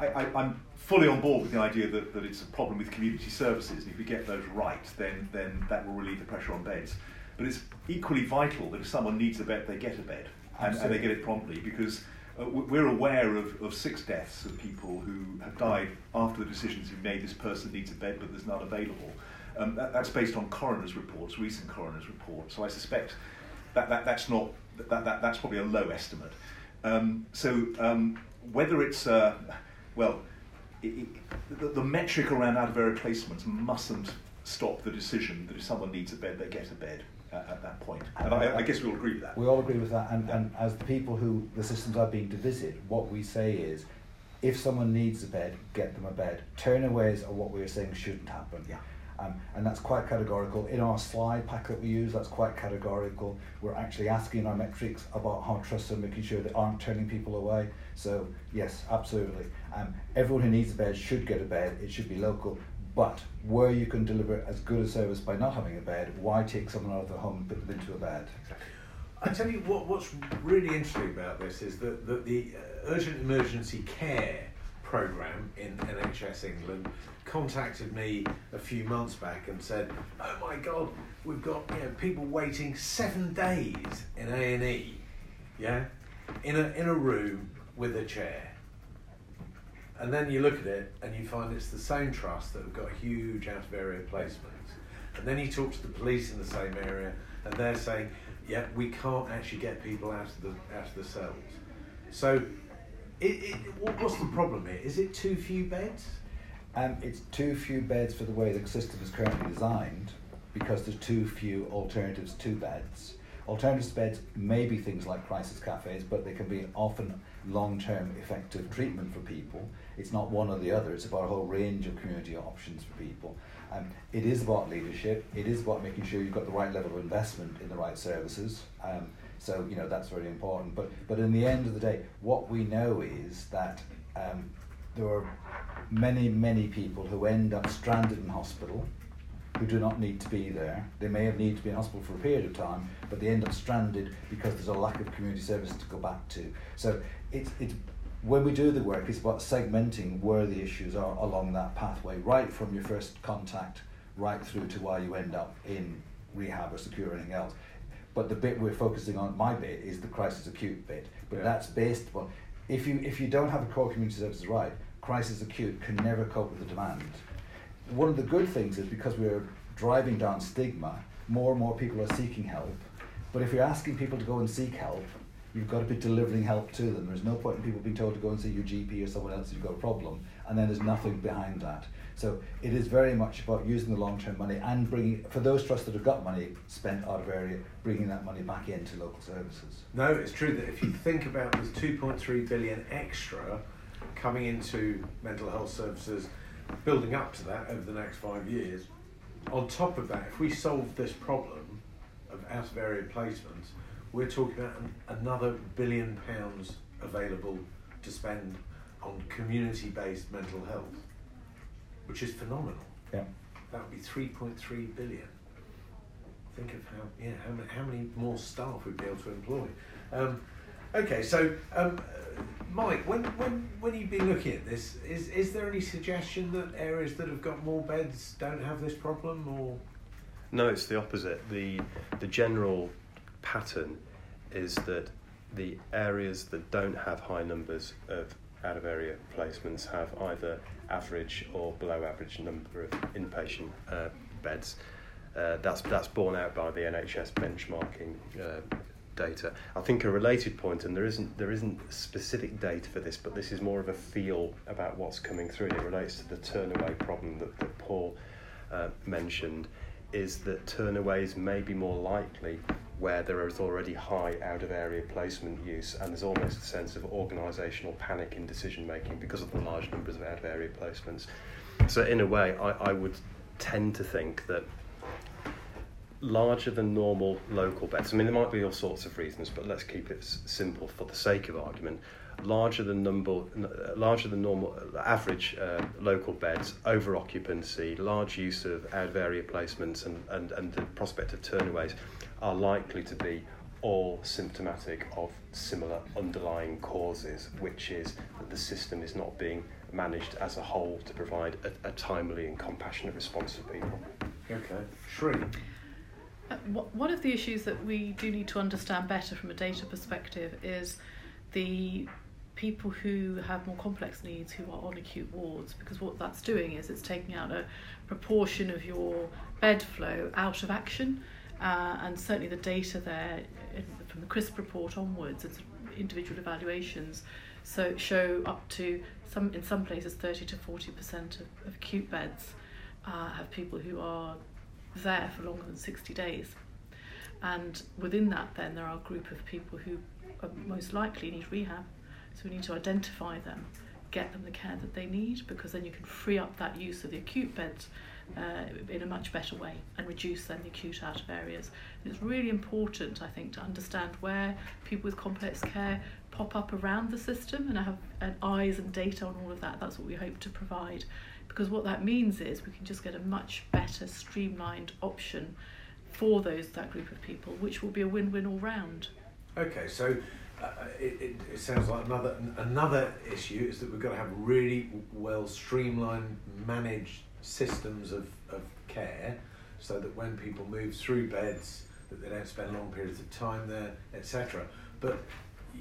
I, am fully on board with the idea that, that it's a problem with community services, and if we get those right, then, then that will relieve the pressure on beds. But it's equally vital that if someone needs a bed, they get a bed, and, and they get it promptly, because uh, we're aware of, of six deaths of people who have died after the decisions have made this person needs a bed, but there's none available. Um, that, that's based on coroner's reports, recent coroner's reports. So I suspect that, that that's not that, that that's probably a low estimate. Um, so um, whether it's uh, well, it, it, the, the, metric around out of area placements mustn't stop the decision that if someone needs a bed, they get a bed at, at that point. And I, I, guess we all agree with that. We all agree with that. And, and as the people who the systems are being to visit, what we say is, if someone needs a bed, get them a bed. Turnaways are what we are saying shouldn't happen. Yeah. Um, and that's quite categorical. In our slide pack that we use, that's quite categorical. We're actually asking our metrics about how trusts are making sure they aren't turning people away. So, yes, absolutely. Um, everyone who needs a bed should get a bed, it should be local. But where you can deliver as good a service by not having a bed, why take someone out of their home and put them into a bed? I tell you what, what's really interesting about this is that, that the uh, urgent emergency care program in NHS England contacted me a few months back and said, "Oh my God, we've got you know people waiting seven days in A and E, yeah, in a in a room with a chair." And then you look at it and you find it's the same trust that have got huge out of area placements. And then you talk to the police in the same area and they're saying, yeah, we can't actually get people out of the out of the cells. So it, it, what's the problem here? Is it too few beds? Um, it's too few beds for the way the system is currently designed because there's too few alternatives to beds. Alternative beds may be things like crisis cafes, but they can be often long-term effective treatment for people. It's not one or the other. It's about a whole range of community options for people. Um, it is about leadership. It is about making sure you've got the right level of investment in the right services. Um, so you know that's very important. But but in the end of the day, what we know is that um, there are many many people who end up stranded in hospital who do not need to be there. They may have need to be in hospital for a period of time, but they end up stranded because there's a lack of community services to go back to. So it's it's when we do the work, it's about segmenting where the issues are along that pathway, right from your first contact right through to why you end up in rehab or secure or anything else. But the bit we're focusing on, my bit, is the crisis acute bit. But yeah. that's based on if you if you don't have a core community services right, crisis acute can never cope with the demand. One of the good things is because we're driving down stigma, more and more people are seeking help. But if you're asking people to go and seek help, you've got to be delivering help to them. There's no point in people being told to go and see your GP or someone else if you've got a problem, and then there's nothing behind that. So it is very much about using the long-term money and bringing, for those trusts that have got money spent out of area, bringing that money back into local services. No, it's true that if you think about there's 2.3 billion extra coming into mental health services, building up to that over the next five years. On top of that, if we solve this problem of out of area placements, we're talking about an, another billion pounds available to spend on community based mental health, which is phenomenal. Yeah. That would be 3.3 billion. Think of how, yeah, how many, how many more staff we'd be able to employ. Um, okay, so um, Mike, when, when, when you've been looking at this, is, is there any suggestion that areas that have got more beds don't have this problem or? No, it's the opposite. The, the general pattern is that the areas that don't have high numbers of out of area placements have either average or below average number of inpatient uh, beds. Uh, that's that's borne out by the NHS benchmarking uh, data. I think a related point, and there isn't there isn't specific data for this, but this is more of a feel about what's coming through. It relates to the turnaway problem that, that Paul uh, mentioned, is that turnaways may be more likely where there is already high out of area placement use and there's almost a sense of organisational panic in decision making because of the large numbers of out of area placements. So, in a way, I, I would tend to think that larger than normal local beds, I mean, there might be all sorts of reasons, but let's keep it simple for the sake of argument. Larger than number, larger than normal average uh, local beds, over occupancy, large use of out of area placements, and, and, and the prospect of turnaways are likely to be all symptomatic of similar underlying causes, which is that the system is not being managed as a whole to provide a, a timely and compassionate response to people. Okay, Sri. Uh, one of the issues that we do need to understand better from a data perspective is the people who have more complex needs who are on acute wards because what that's doing is it's taking out a proportion of your bed flow out of action uh, and certainly the data there from the CRISP report onwards, it's individual evaluations, so show up to some in some places 30 to 40 percent of, of acute beds uh, have people who are there for longer than 60 days. And within that, then there are a group of people who are most likely need rehab. So we need to identify them, get them the care that they need, because then you can free up that use of the acute beds uh, in a much better way and reduce then the acute out of areas. And it's really important, I think, to understand where people with complex care pop up around the system and have and eyes and data on all of that. That's what we hope to provide. Because what that means is we can just get a much better streamlined option for those that group of people, which will be a win-win all round. Okay, so uh, it, it, it, sounds like another another issue is that we've got to have really well streamlined, managed systems of, of care so that when people move through beds that they don't spend long periods of time there etc but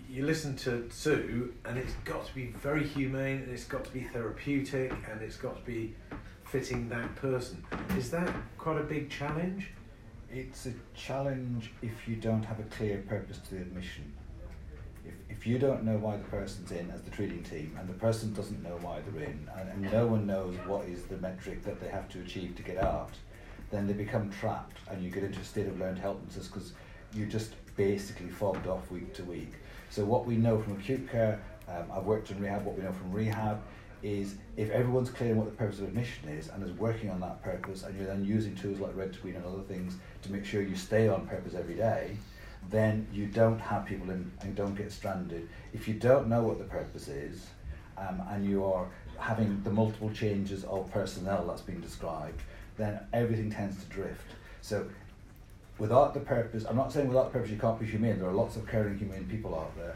you listen to Sue and it's got to be very humane and it's got to be therapeutic and it's got to be fitting that person. Is that quite a big challenge? It's a challenge if you don't have a clear purpose to the admission if, if you don't know why the person's in as the treating team and the person doesn't know why they're in and, and no one knows what is the metric that they have to achieve to get out, then they become trapped and you get into a state of learned helplessness because you just basically fobbed off week to week. So what we know from acute care, um, I've worked in rehab, what we know from rehab is if everyone's clear on what the purpose of admission is and is working on that purpose and you're then using tools like red to green and other things to make sure you stay on purpose every day, then you don't have people in and don't get stranded. If you don't know what the purpose is um, and you are having the multiple changes of personnel that's been described, then everything tends to drift. So without the purpose, I'm not saying without the purpose you can't be humane, there are lots of caring, humane people out there,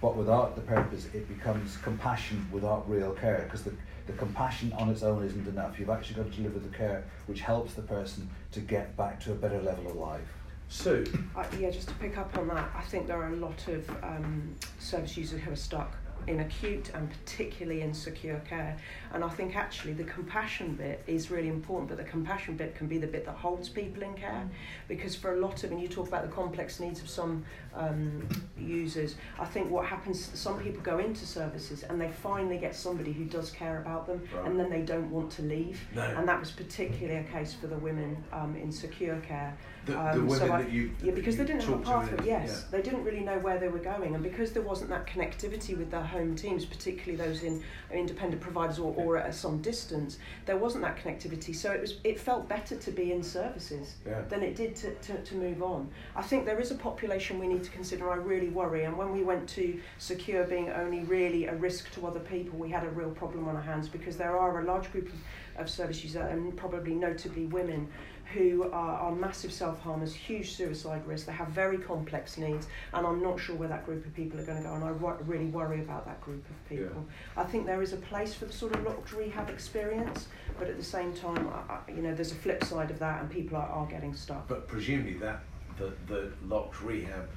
but without the purpose it becomes compassion without real care because the, the compassion on its own isn't enough. You've actually got to deliver the care which helps the person to get back to a better level of life. Sue? Uh, yeah, just to pick up on that, I think there are a lot of um, service users who are stuck in acute and particularly in secure care. And I think actually the compassion bit is really important, but the compassion bit can be the bit that holds people in care. Mm. Because for a lot of, and you talk about the complex needs of some um, users, I think what happens, some people go into services and they finally get somebody who does care about them right. and then they don't want to leave. No. And that was particularly a case for the women um, in secure care. The, um, the women so I, that you yeah because they didn't have a pathway yes yeah. they didn't really know where they were going and because there wasn't that connectivity with their home teams particularly those in independent providers or, or at some distance there wasn't that connectivity so it was it felt better to be in services yeah. than it did to, to, to move on I think there is a population we need to consider I really worry and when we went to secure being only really a risk to other people we had a real problem on our hands because there are a large group of, of service users and probably notably women who are, are massive self-harmers, huge suicide risk, they have very complex needs, and I'm not sure where that group of people are going to go, and I really worry about that group of people. Yeah. I think there is a place for the sort of locked rehab experience, but at the same time, I, I, you know, there's a flip side of that, and people are, are getting stuck. But presumably that the, the locked rehab,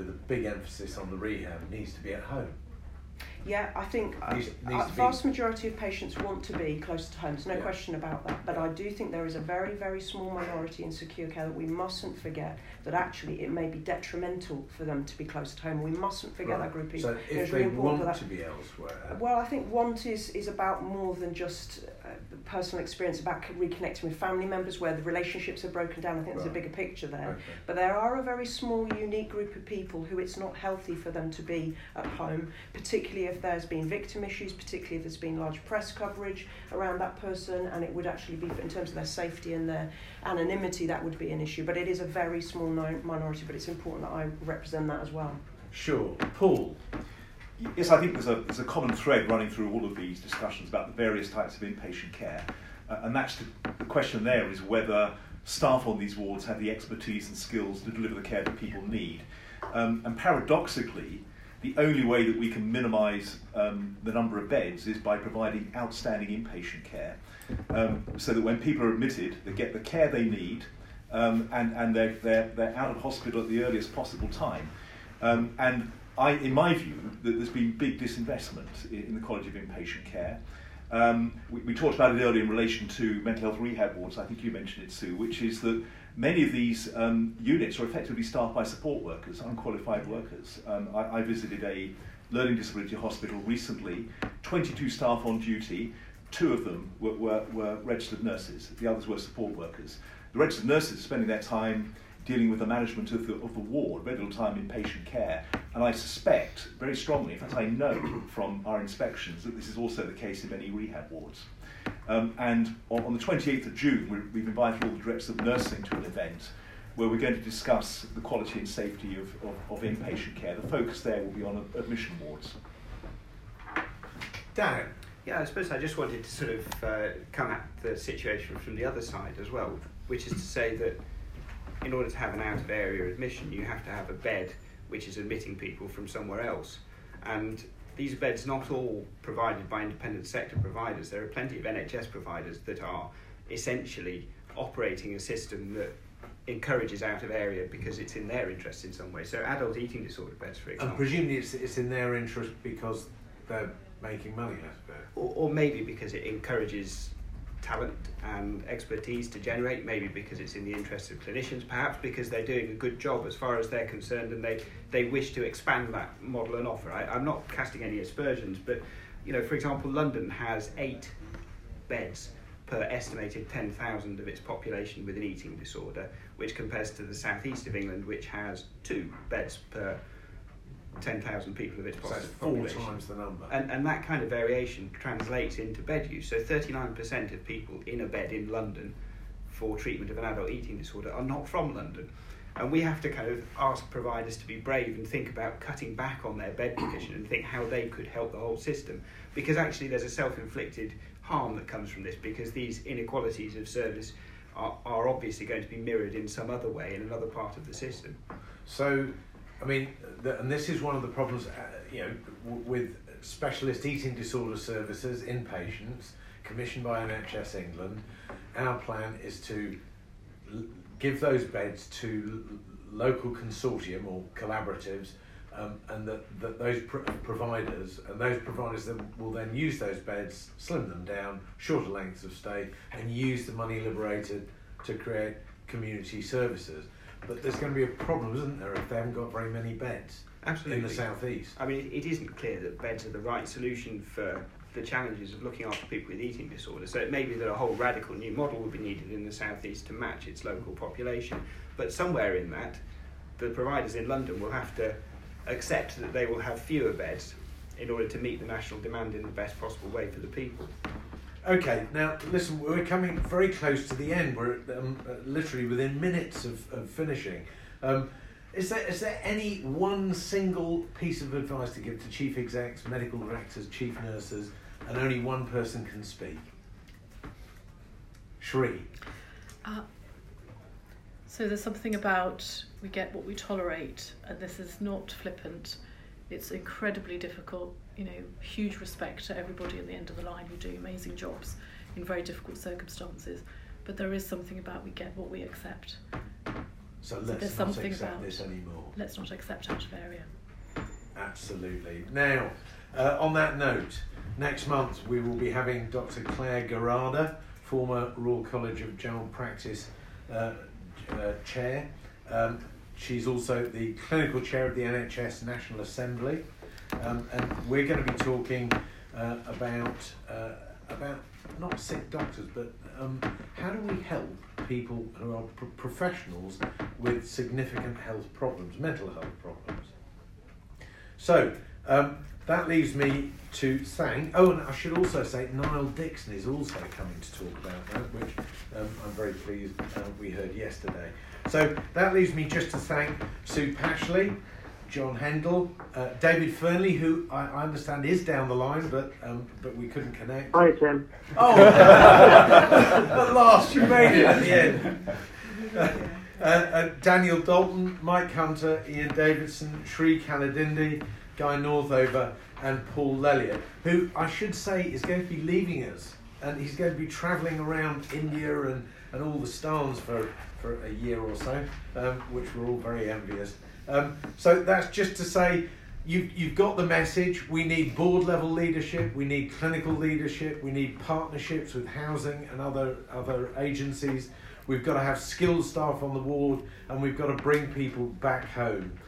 with a big emphasis on the rehab, needs to be at home. Yeah, I think uh, needs, needs a vast majority of patients want to be close to home. There's no yeah. question about that. But I do think there is a very, very small minority in secure care that we mustn't forget that actually it may be detrimental for them to be close to home. We mustn't forget right. that group. So if they really want to be elsewhere. Well, I think want is, is about more than just uh, Uh, personal experience, about reconnecting with family members where the relationships are broken down. I think right. there's a bigger picture there. Okay. But there are a very small, unique group of people who it's not healthy for them to be at home, particularly if there's been victim issues, particularly if there's been large press coverage around that person, and it would actually be, in terms of their safety and their anonymity, that would be an issue. But it is a very small minority, but it's important that I represent that as well. Sure. Paul? Yes, I think there's a, there's a common thread running through all of these discussions about the various types of inpatient care. Uh, and that's the, the question there is whether staff on these wards have the expertise and skills to deliver the care that people need. Um, and paradoxically, the only way that we can minimise um, the number of beds is by providing outstanding inpatient care, um, so that when people are admitted, they get the care they need, um, and, and they're, they're, they're out of hospital at the earliest possible time. Um, and I, in my view, that there's been big disinvestment in, in the quality of inpatient care. Um, we, we talked about it earlier in relation to mental health rehab wards, I think you mentioned it, Sue, which is that many of these um, units are effectively staffed by support workers, unqualified workers. Um, I, I visited a learning disability hospital recently, 22 staff on duty, two of them were, were, were registered nurses, the others were support workers. The registered nurses are spending their time dealing with the management of the, of the ward, very little time in patient care. And I suspect very strongly, in fact I know <coughs> from our inspections, that this is also the case in many rehab wards. Um, and on, on, the 28th of June, we have invited all the directors of nursing to an event where we're going to discuss the quality and safety of, of, of inpatient care. The focus there will be on admission wards. Dan? Yeah, I suppose I just wanted to sort of uh, come at the situation from the other side as well, which is to say that in order to have an out of area admission, you have to have a bed which is admitting people from somewhere else. And these beds not all provided by independent sector providers. There are plenty of NHS providers that are essentially operating a system that encourages out of area because it's in their interest in some way. So adult eating disorder beds, for example. And presumably it's, it's in their interest because they're making money out of it. Or, or maybe because it encourages talent and expertise to generate, maybe because it's in the interest of clinicians, perhaps because they're doing a good job as far as they're concerned and they, they wish to expand that model and offer. I, I'm not casting any aspersions, but you know, for example, London has eight beds per estimated 10,000 of its population with an eating disorder, which compares to the southeast of England, which has two beds per 10,000 people of its so population. four times the number. And, and that kind of variation translates into bed use. So 39% of people in a bed in London for treatment of an adult eating disorder are not from London. And we have to kind of ask providers to be brave and think about cutting back on their bed provision and think how they could help the whole system. Because actually, there's a self inflicted harm that comes from this because these inequalities of service are, are obviously going to be mirrored in some other way in another part of the system. So, I mean, the, and this is one of the problems, uh, you know, w- with specialist eating disorder services, inpatients, commissioned by NHS England. Our plan is to l- give those beds to l- local consortium or collaboratives, um, and that, that those pr- providers and those providers then will then use those beds, slim them down, shorter lengths of stay, and use the money liberated to create community services. But there's going to be a problem, isn't there, if they haven't got very many beds Absolutely. in the southeast? I mean, it isn't clear that beds are the right solution for the challenges of looking after people with eating disorders. So it may be that a whole radical new model would be needed in the southeast to match its local population. But somewhere in that, the providers in London will have to accept that they will have fewer beds in order to meet the national demand in the best possible way for the people. Okay, now listen, we're coming very close to the end. We're um, uh, literally within minutes of, of finishing. Um, is there is there any one single piece of advice to give to chief execs, medical directors, chief nurses, and only one person can speak? Sri. Uh, so there's something about we get what we tolerate, and this is not flippant. It's incredibly difficult. You know, huge respect to everybody at the end of the line who do amazing jobs in very difficult circumstances. But there is something about we get what we accept. So So let's there's not something accept about- this anymore. Let's not accept out of area. Absolutely. Now, uh, on that note, next month we will be having Dr. Clare Gerada, former Royal College of General Practice uh, uh, chair. Um, she's also the clinical chair of the NHS National Assembly, um, and we're going to be talking uh, about uh, about not sick doctors, but um, how do we help people who are pro- professionals with significant health problems, mental health problems. So um, that leaves me to thank. Oh, and I should also say Niall Dickson is also coming to talk about that, which um, I'm very pleased uh, we heard yesterday. So that leaves me just to thank Sue Pashley, John Hendel, uh, David Fernley, who I, I understand is down the line, but um, but we couldn't connect. Hi, Tim. Oh, <laughs> at last you made it at the end. <laughs> Uh, uh, Daniel Dalton, Mike Hunter, Ian Davidson, Sri Kalidindi, Guy Northover, and Paul Lelliott, who I should say is going to be leaving us, and he's going to be travelling around India and, and all the stars for, for a year or so, um, which we're all very envious. Um, so that's just to say you've, you've got the message. We need board level leadership, we need clinical leadership, we need partnerships with housing and other, other agencies. We've got to have skilled staff on the ward and we've got to bring people back home.